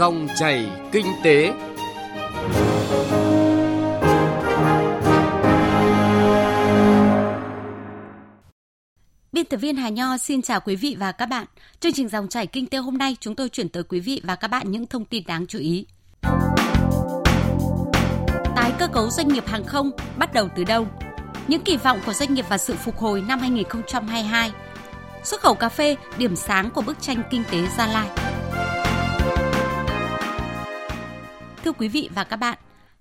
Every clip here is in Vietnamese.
Dòng chảy kinh tế. Biên tập viên Hà Nho xin chào quý vị và các bạn. Chương trình dòng chảy kinh tế hôm nay chúng tôi chuyển tới quý vị và các bạn những thông tin đáng chú ý. Tái cơ cấu doanh nghiệp hàng không bắt đầu từ đâu? Những kỳ vọng của doanh nghiệp và sự phục hồi năm 2022. Xuất khẩu cà phê, điểm sáng của bức tranh kinh tế Gia Lai. Thưa quý vị và các bạn,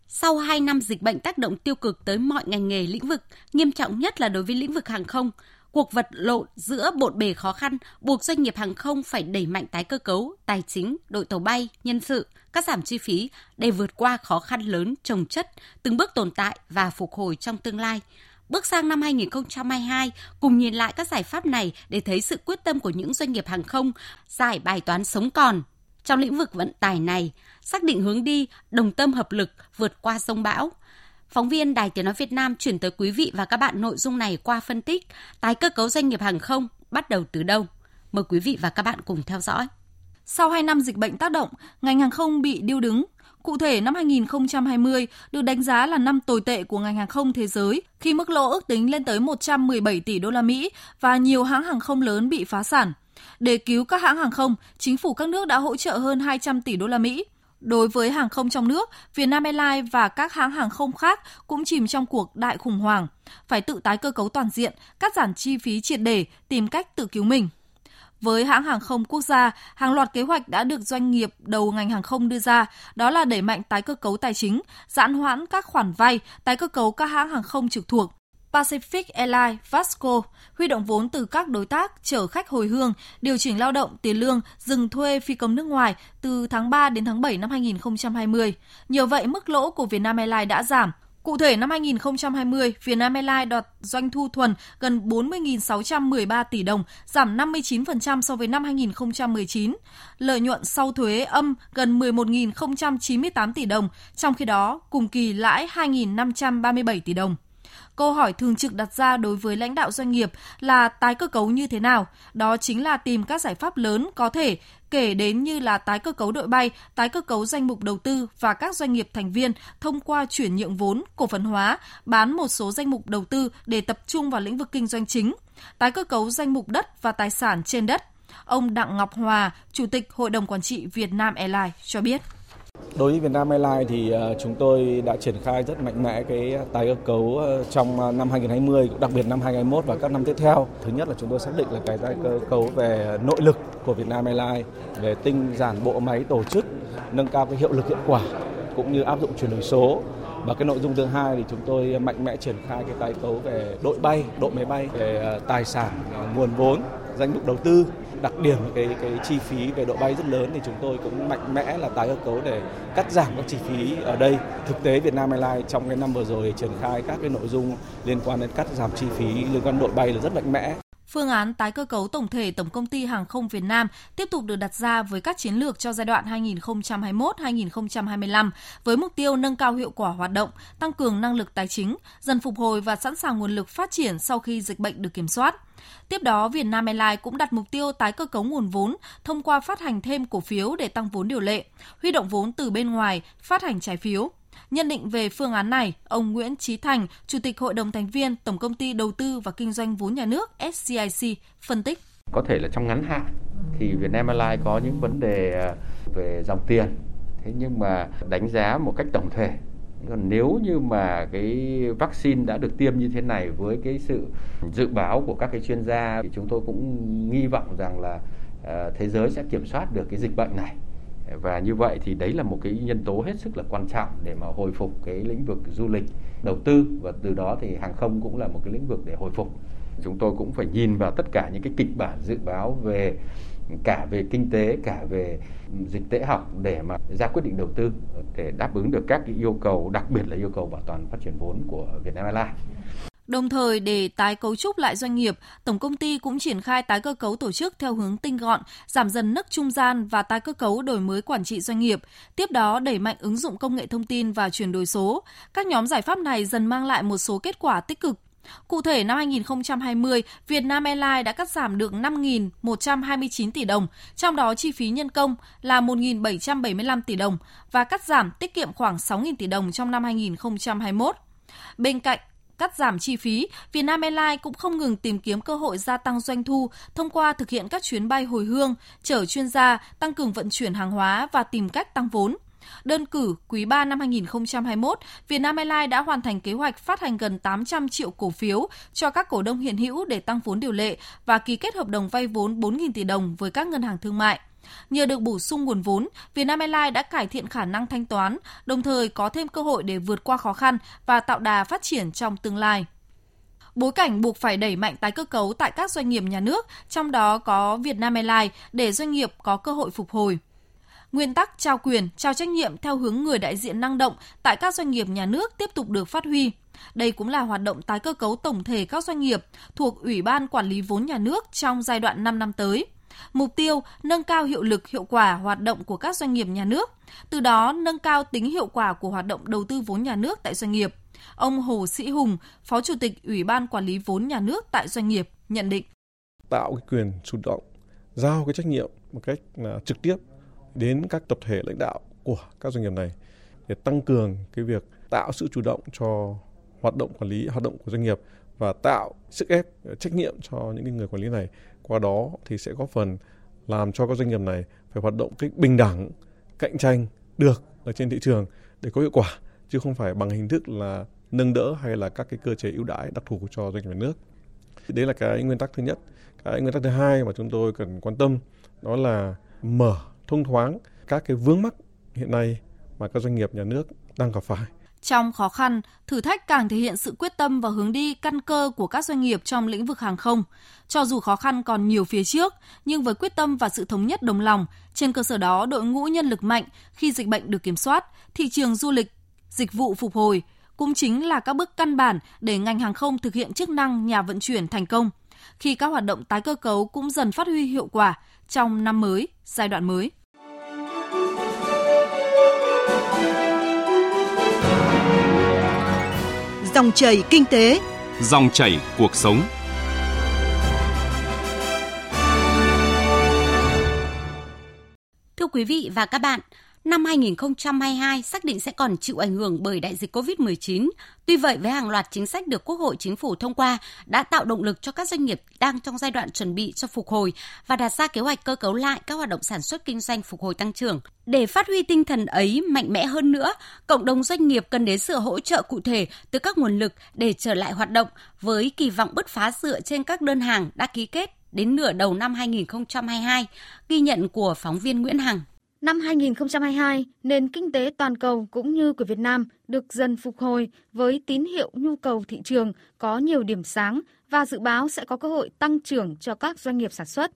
sau 2 năm dịch bệnh tác động tiêu cực tới mọi ngành nghề lĩnh vực, nghiêm trọng nhất là đối với lĩnh vực hàng không, cuộc vật lộn giữa bộn bề khó khăn buộc doanh nghiệp hàng không phải đẩy mạnh tái cơ cấu, tài chính, đội tàu bay, nhân sự, cắt giảm chi phí để vượt qua khó khăn lớn trồng chất, từng bước tồn tại và phục hồi trong tương lai. Bước sang năm 2022, cùng nhìn lại các giải pháp này để thấy sự quyết tâm của những doanh nghiệp hàng không giải bài toán sống còn. Trong lĩnh vực vận tải này, xác định hướng đi, đồng tâm hợp lực vượt qua sông bão. Phóng viên Đài Tiếng Nói Việt Nam chuyển tới quý vị và các bạn nội dung này qua phân tích tái cơ cấu doanh nghiệp hàng không bắt đầu từ đâu. Mời quý vị và các bạn cùng theo dõi. Sau 2 năm dịch bệnh tác động, ngành hàng không bị điêu đứng. Cụ thể, năm 2020 được đánh giá là năm tồi tệ của ngành hàng không thế giới khi mức lỗ ước tính lên tới 117 tỷ đô la Mỹ và nhiều hãng hàng không lớn bị phá sản. Để cứu các hãng hàng không, chính phủ các nước đã hỗ trợ hơn 200 tỷ đô la Mỹ. Đối với hàng không trong nước, Vietnam Airlines và các hãng hàng không khác cũng chìm trong cuộc đại khủng hoảng, phải tự tái cơ cấu toàn diện, cắt giảm chi phí triệt để, tìm cách tự cứu mình. Với hãng hàng không quốc gia, hàng loạt kế hoạch đã được doanh nghiệp đầu ngành hàng không đưa ra, đó là đẩy mạnh tái cơ cấu tài chính, giãn hoãn các khoản vay, tái cơ cấu các hãng hàng không trực thuộc, Pacific Airlines, Vasco huy động vốn từ các đối tác chở khách hồi hương, điều chỉnh lao động, tiền lương, dừng thuê phi công nước ngoài từ tháng 3 đến tháng 7 năm 2020. Nhờ vậy, mức lỗ của Vietnam Airlines đã giảm. Cụ thể, năm 2020, Vietnam Airlines đạt doanh thu thuần gần 40.613 tỷ đồng, giảm 59% so với năm 2019. Lợi nhuận sau thuế âm gần 11.098 tỷ đồng, trong khi đó cùng kỳ lãi 2.537 tỷ đồng. Câu hỏi thường trực đặt ra đối với lãnh đạo doanh nghiệp là tái cơ cấu như thế nào? Đó chính là tìm các giải pháp lớn có thể kể đến như là tái cơ cấu đội bay, tái cơ cấu danh mục đầu tư và các doanh nghiệp thành viên thông qua chuyển nhượng vốn, cổ phần hóa, bán một số danh mục đầu tư để tập trung vào lĩnh vực kinh doanh chính, tái cơ cấu danh mục đất và tài sản trên đất. Ông Đặng Ngọc Hòa, Chủ tịch Hội đồng Quản trị Việt Nam Airlines cho biết. Đối với Vietnam Airlines thì ờ, chúng tôi đã triển khai rất mạnh mẽ cái ờ, tái cơ cấu ờ, trong năm 2020, đặc biệt năm 2021 và các năm tiếp theo. Thứ nhất là chúng tôi xác định là cái tái cơ cấu về nội lực của Vietnam Airlines, về tinh giản bộ máy tổ chức, nâng cao cái hiệu lực hiệu quả cũng như áp dụng chuyển đổi số và cái nội dung thứ hai thì chúng tôi mạnh mẽ triển khai cái tái cấu về đội bay, đội máy bay, về tài sản, nguồn vốn, danh mục đầu tư đặc điểm cái cái chi phí về độ bay rất lớn thì chúng tôi cũng mạnh mẽ là tái cơ cấu để cắt giảm các chi phí ở đây. Thực tế Việt Nam Airlines trong cái năm vừa rồi triển khai các cái nội dung liên quan đến cắt giảm chi phí liên quan đội bay là rất mạnh mẽ. Phương án tái cơ cấu tổng thể Tổng công ty Hàng không Việt Nam tiếp tục được đặt ra với các chiến lược cho giai đoạn 2021-2025 với mục tiêu nâng cao hiệu quả hoạt động, tăng cường năng lực tài chính, dần phục hồi và sẵn sàng nguồn lực phát triển sau khi dịch bệnh được kiểm soát. Tiếp đó, Vietnam Airlines cũng đặt mục tiêu tái cơ cấu nguồn vốn thông qua phát hành thêm cổ phiếu để tăng vốn điều lệ, huy động vốn từ bên ngoài, phát hành trái phiếu. Nhận định về phương án này, ông Nguyễn Trí Thành, Chủ tịch Hội đồng thành viên Tổng công ty Đầu tư và Kinh doanh vốn nhà nước SCIC phân tích. Có thể là trong ngắn hạn thì Vietnam Airlines có những vấn đề à, về dòng tiền. Thế nhưng mà đánh giá một cách tổng thể còn nếu như mà cái vaccine đã được tiêm như thế này với cái sự dự báo của các cái chuyên gia thì chúng tôi cũng nghi vọng rằng là à, thế giới sẽ kiểm soát được cái dịch bệnh này và như vậy thì đấy là một cái nhân tố hết sức là quan trọng để mà hồi phục cái lĩnh vực du lịch, đầu tư và từ đó thì hàng không cũng là một cái lĩnh vực để hồi phục chúng tôi cũng phải nhìn vào tất cả những cái kịch bản dự báo về, cả về kinh tế, cả về dịch tễ học để mà ra quyết định đầu tư, để đáp ứng được các cái yêu cầu, đặc biệt là yêu cầu bảo toàn phát triển vốn của Vietnam Airlines. Đồng thời để tái cấu trúc lại doanh nghiệp, tổng công ty cũng triển khai tái cơ cấu tổ chức theo hướng tinh gọn, giảm dần nấc trung gian và tái cơ cấu đổi mới quản trị doanh nghiệp. Tiếp đó đẩy mạnh ứng dụng công nghệ thông tin và chuyển đổi số. Các nhóm giải pháp này dần mang lại một số kết quả tích cực Cụ thể năm 2020, Vietnam Airlines đã cắt giảm được 5.129 tỷ đồng, trong đó chi phí nhân công là 1.775 tỷ đồng và cắt giảm tiết kiệm khoảng 6.000 tỷ đồng trong năm 2021. Bên cạnh cắt giảm chi phí, Vietnam Airlines cũng không ngừng tìm kiếm cơ hội gia tăng doanh thu thông qua thực hiện các chuyến bay hồi hương, chở chuyên gia, tăng cường vận chuyển hàng hóa và tìm cách tăng vốn. Đơn cử, quý 3 năm 2021, Vietnam Airlines đã hoàn thành kế hoạch phát hành gần 800 triệu cổ phiếu cho các cổ đông hiện hữu để tăng vốn điều lệ và ký kết hợp đồng vay vốn 4.000 tỷ đồng với các ngân hàng thương mại. Nhờ được bổ sung nguồn vốn, Vietnam Airlines đã cải thiện khả năng thanh toán, đồng thời có thêm cơ hội để vượt qua khó khăn và tạo đà phát triển trong tương lai bối cảnh buộc phải đẩy mạnh tái cơ cấu tại các doanh nghiệp nhà nước, trong đó có Vietnam Airlines để doanh nghiệp có cơ hội phục hồi. Nguyên tắc trao quyền, trao trách nhiệm theo hướng người đại diện năng động tại các doanh nghiệp nhà nước tiếp tục được phát huy. Đây cũng là hoạt động tái cơ cấu tổng thể các doanh nghiệp thuộc Ủy ban Quản lý vốn nhà nước trong giai đoạn 5 năm tới. Mục tiêu nâng cao hiệu lực hiệu quả hoạt động của các doanh nghiệp nhà nước, từ đó nâng cao tính hiệu quả của hoạt động đầu tư vốn nhà nước tại doanh nghiệp. Ông Hồ Sĩ Hùng, Phó Chủ tịch Ủy ban Quản lý vốn nhà nước tại doanh nghiệp nhận định. Tạo cái quyền chủ động, giao cái trách nhiệm một cách là trực tiếp đến các tập thể lãnh đạo của các doanh nghiệp này để tăng cường cái việc tạo sự chủ động cho hoạt động quản lý, hoạt động của doanh nghiệp và tạo sức ép ờ, trách nhiệm cho những người quản lý này qua đó thì sẽ góp phần làm cho các doanh nghiệp này phải hoạt động cách bình đẳng, cạnh tranh được ở trên thị trường để có hiệu quả, chứ không phải bằng hình thức là nâng đỡ hay là các cái cơ chế ưu đãi đặc thù cho doanh nghiệp nhà nước. Đấy là cái nguyên tắc thứ nhất. Cái nguyên tắc thứ hai mà chúng tôi cần quan tâm đó là mở, thông thoáng các cái vướng mắc hiện nay mà các doanh nghiệp nhà nước đang gặp phải. Trong khó khăn, thử thách càng thể hiện sự quyết tâm và hướng đi căn cơ của các doanh nghiệp trong lĩnh vực hàng không. Cho dù khó khăn còn nhiều phía trước, nhưng với quyết tâm và sự thống nhất đồng lòng, trên cơ sở đó đội ngũ nhân lực mạnh khi dịch bệnh được kiểm soát, thị trường du lịch, dịch vụ phục hồi cũng chính là các bước căn bản để ngành hàng không thực hiện chức năng nhà vận chuyển thành công. Khi các hoạt động tái cơ cấu cũng dần phát huy hiệu quả trong năm mới, giai đoạn mới. Dòng chảy kinh tế, dòng chảy cuộc sống. Thưa quý vị và các bạn, năm 2022 xác định sẽ còn chịu ảnh hưởng bởi đại dịch COVID-19. Tuy vậy, với hàng loạt chính sách được Quốc hội Chính phủ thông qua đã tạo động lực cho các doanh nghiệp đang trong giai đoạn chuẩn bị cho phục hồi và đặt ra kế hoạch cơ cấu lại các hoạt động sản xuất kinh doanh phục hồi tăng trưởng. Để phát huy tinh thần ấy mạnh mẽ hơn nữa, cộng đồng doanh nghiệp cần đến sự hỗ trợ cụ thể từ các nguồn lực để trở lại hoạt động với kỳ vọng bứt phá dựa trên các đơn hàng đã ký kết đến nửa đầu năm 2022, ghi nhận của phóng viên Nguyễn Hằng. Năm 2022, nền kinh tế toàn cầu cũng như của Việt Nam được dần phục hồi với tín hiệu nhu cầu thị trường có nhiều điểm sáng và dự báo sẽ có cơ hội tăng trưởng cho các doanh nghiệp sản xuất.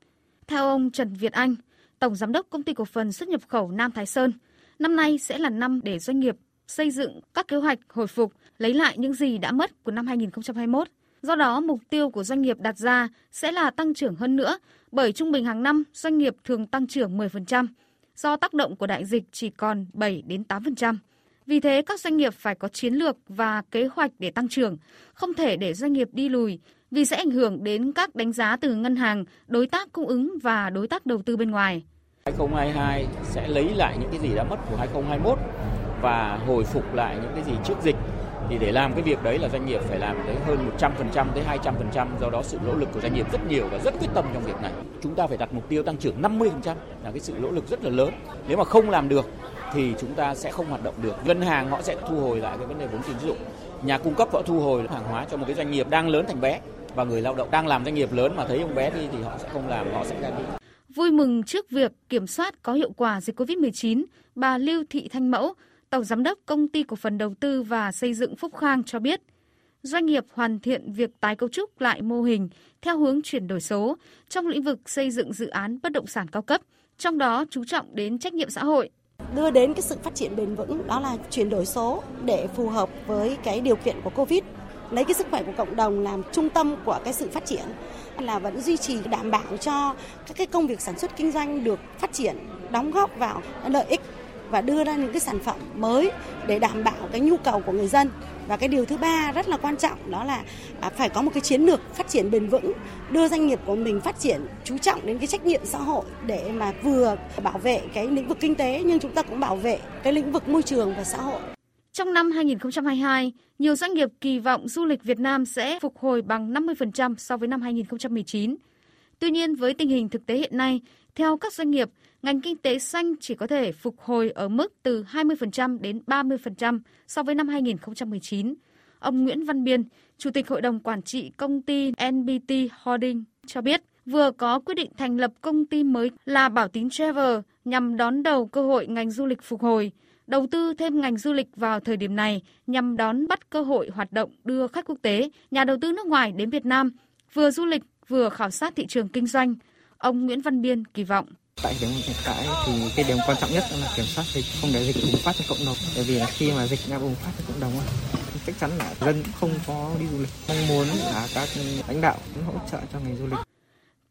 Theo ông Trần Việt Anh, Tổng Giám đốc Công ty Cổ phần xuất nhập khẩu Nam Thái Sơn, năm nay sẽ là năm để doanh nghiệp xây dựng các kế hoạch hồi phục, lấy lại những gì đã mất của năm 2021. Do đó, mục tiêu của doanh nghiệp đặt ra sẽ là tăng trưởng hơn nữa, bởi trung bình hàng năm doanh nghiệp thường tăng trưởng 10%, do tác động của đại dịch chỉ còn 7 đến 8%. Vì thế, các doanh nghiệp phải có chiến lược và kế hoạch để tăng trưởng, không thể để doanh nghiệp đi lùi vì sẽ ảnh hưởng đến các đánh giá từ ngân hàng, đối tác cung ứng và đối tác đầu tư bên ngoài. 2022 sẽ lấy lại những cái gì đã mất của 2021 và hồi phục lại những cái gì trước dịch thì để làm cái việc đấy là doanh nghiệp phải làm tới hơn 100% tới 200% do đó sự nỗ lực của doanh nghiệp rất nhiều và rất quyết tâm trong việc này. Chúng ta phải đặt mục tiêu tăng trưởng 50% là cái sự nỗ lực rất là lớn. Nếu mà không làm được thì chúng ta sẽ không hoạt động được. Ngân hàng họ sẽ thu hồi lại cái vấn đề vốn tín dụng. Nhà cung cấp họ thu hồi hàng hóa cho một cái doanh nghiệp đang lớn thành bé và người lao động đang làm doanh nghiệp lớn mà thấy ông bé đi thì họ sẽ không làm họ sẽ ra đi. Vui mừng trước việc kiểm soát có hiệu quả dịch COVID-19, bà Lưu Thị Thanh Mẫu, Tổng Giám đốc Công ty Cổ phần Đầu tư và Xây dựng Phúc Khang cho biết, doanh nghiệp hoàn thiện việc tái cấu trúc lại mô hình theo hướng chuyển đổi số trong lĩnh vực xây dựng dự án bất động sản cao cấp, trong đó chú trọng đến trách nhiệm xã hội. Đưa đến cái sự phát triển bền vững đó là chuyển đổi số để phù hợp với cái điều kiện của Covid lấy cái sức khỏe của cộng đồng làm trung tâm của cái sự phát triển là vẫn duy trì đảm bảo cho các cái công việc sản xuất kinh doanh được phát triển đóng góp vào lợi ích và đưa ra những cái sản phẩm mới để đảm bảo cái nhu cầu của người dân và cái điều thứ ba rất là quan trọng đó là à, phải có một cái chiến lược phát triển bền vững đưa doanh nghiệp của mình phát triển chú trọng đến cái trách nhiệm xã hội để mà vừa bảo vệ cái lĩnh vực kinh tế nhưng chúng ta cũng bảo vệ cái lĩnh vực môi trường và xã hội trong năm 2022, nhiều doanh nghiệp kỳ vọng du lịch Việt Nam sẽ phục hồi bằng 50% so với năm 2019. Tuy nhiên, với tình hình thực tế hiện nay, theo các doanh nghiệp, ngành kinh tế xanh chỉ có thể phục hồi ở mức từ 20% đến 30% so với năm 2019. Ông Nguyễn Văn Biên, Chủ tịch Hội đồng Quản trị công ty NBT Holding cho biết, vừa có quyết định thành lập công ty mới là Bảo Tín Travel nhằm đón đầu cơ hội ngành du lịch phục hồi, đầu tư thêm ngành du lịch vào thời điểm này nhằm đón bắt cơ hội hoạt động đưa khách quốc tế, nhà đầu tư nước ngoài đến Việt Nam, vừa du lịch vừa khảo sát thị trường kinh doanh. Ông Nguyễn Văn Biên kỳ vọng tại điểm hiện tại thì cái điểm quan trọng nhất là kiểm soát dịch không để dịch bùng phát trong cộng đồng bởi vì là khi mà dịch đã bùng phát trong cộng đồng chắc chắn là dân không có đi du lịch mong muốn là các lãnh đạo hỗ trợ cho ngành du lịch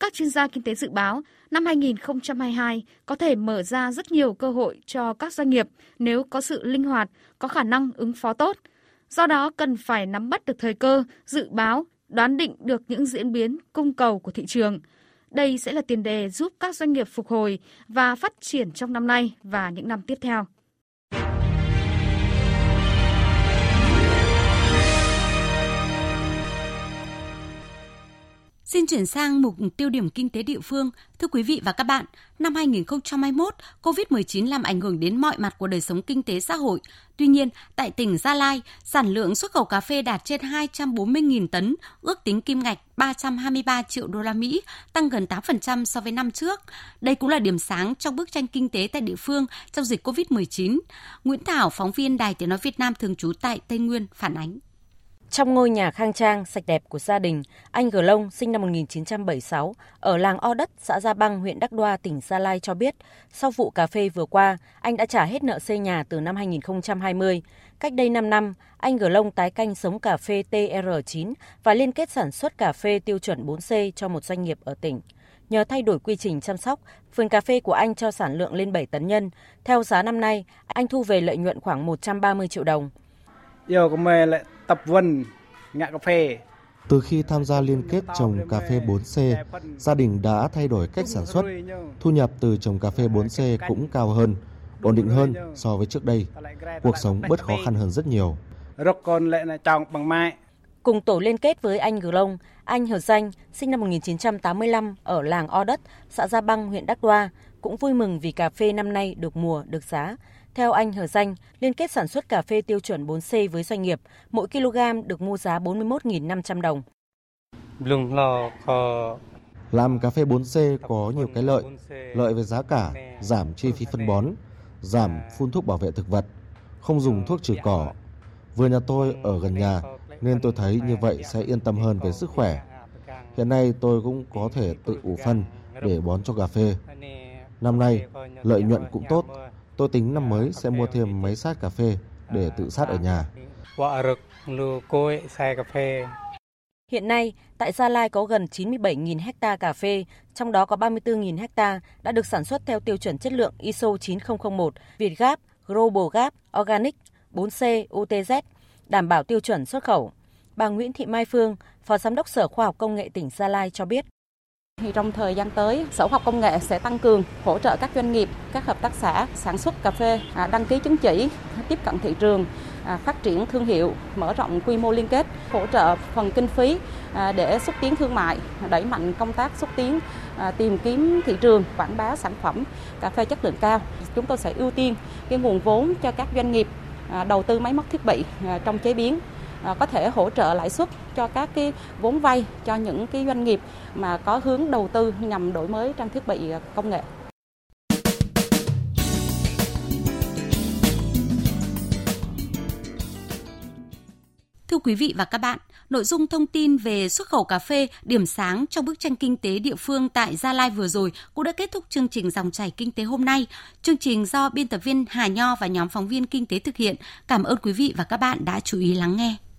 các chuyên gia kinh tế dự báo năm 2022 có thể mở ra rất nhiều cơ hội cho các doanh nghiệp nếu có sự linh hoạt, có khả năng ứng phó tốt. Do đó cần phải nắm bắt được thời cơ, dự báo, đoán định được những diễn biến, cung cầu của thị trường. Đây sẽ là tiền đề giúp các doanh nghiệp phục hồi và phát triển trong năm nay và những năm tiếp theo. Xin chuyển sang mục tiêu điểm kinh tế địa phương. Thưa quý vị và các bạn, năm 2021, COVID-19 làm ảnh hưởng đến mọi mặt của đời sống kinh tế xã hội. Tuy nhiên, tại tỉnh Gia Lai, sản lượng xuất khẩu cà phê đạt trên 240.000 tấn, ước tính kim ngạch 323 triệu đô la Mỹ, tăng gần 8% so với năm trước. Đây cũng là điểm sáng trong bức tranh kinh tế tại địa phương trong dịch COVID-19. Nguyễn Thảo, phóng viên Đài Tiếng Nói Việt Nam thường trú tại Tây Nguyên, phản ánh. Trong ngôi nhà khang trang, sạch đẹp của gia đình, anh Gờ Lông sinh năm 1976 ở làng O Đất, xã Gia Băng, huyện Đắc Đoa, tỉnh Gia Lai cho biết, sau vụ cà phê vừa qua, anh đã trả hết nợ xây nhà từ năm 2020. Cách đây 5 năm, anh Gờ Lông tái canh sống cà phê TR9 và liên kết sản xuất cà phê tiêu chuẩn 4C cho một doanh nghiệp ở tỉnh. Nhờ thay đổi quy trình chăm sóc, vườn cà phê của anh cho sản lượng lên 7 tấn nhân. Theo giá năm nay, anh thu về lợi nhuận khoảng 130 triệu đồng. Giờ của mẹ lại tập vân ngạ cà phê. Từ khi tham gia liên kết trồng cà phê 4C, gia đình đã thay đổi cách sản xuất. Thu nhập từ trồng cà phê 4C cũng cao hơn, ổn định hơn so với trước đây. Cuộc sống bớt khó khăn hơn rất nhiều. Cùng tổ liên kết với anh Glong, anh Hờ Danh, sinh năm 1985 ở làng O Đất, xã Gia Băng, huyện Đắc Đoa, cũng vui mừng vì cà phê năm nay được mùa, được giá. Theo anh Hờ Danh, liên kết sản xuất cà phê tiêu chuẩn 4C với doanh nghiệp, mỗi kg được mua giá 41.500 đồng. Làm cà phê 4C có nhiều cái lợi, lợi về giá cả, giảm chi phí phân bón, giảm phun thuốc bảo vệ thực vật, không dùng thuốc trừ cỏ. Vườn nhà tôi ở gần nhà nên tôi thấy như vậy sẽ yên tâm hơn về sức khỏe. Hiện nay tôi cũng có thể tự ủ phân để bón cho cà phê. Năm nay, lợi nhuận cũng tốt, Tôi tính năm mới sẽ mua thêm máy sát cà phê để tự sát ở nhà. Hiện nay, tại Gia Lai có gần 97.000 hecta cà phê, trong đó có 34.000 hecta đã được sản xuất theo tiêu chuẩn chất lượng ISO 9001, Việt Gap, Global Gap, Organic, 4C, UTZ, đảm bảo tiêu chuẩn xuất khẩu. Bà Nguyễn Thị Mai Phương, Phó Giám đốc Sở Khoa học Công nghệ tỉnh Gia Lai cho biết. Thì trong thời gian tới, Sở học Công nghệ sẽ tăng cường hỗ trợ các doanh nghiệp, các hợp tác xã sản xuất cà phê, à, đăng ký chứng chỉ, tiếp cận thị trường, à, phát triển thương hiệu, mở rộng quy mô liên kết, hỗ trợ phần kinh phí à, để xúc tiến thương mại, đẩy mạnh công tác xúc tiến, tìm kiếm thị trường, quảng bá sản phẩm cà phê chất lượng cao. Chúng tôi sẽ ưu tiên cái nguồn vốn cho các doanh nghiệp đầu tư máy móc thiết bị trong chế biến À, có thể hỗ trợ lãi suất cho các cái vốn vay cho những cái doanh nghiệp mà có hướng đầu tư nhằm đổi mới trang thiết bị à, công nghệ. Thưa quý vị và các bạn, nội dung thông tin về xuất khẩu cà phê điểm sáng trong bức tranh kinh tế địa phương tại Gia Lai vừa rồi cũng đã kết thúc chương trình dòng chảy kinh tế hôm nay. Chương trình do biên tập viên Hà Nho và nhóm phóng viên kinh tế thực hiện. Cảm ơn quý vị và các bạn đã chú ý lắng nghe.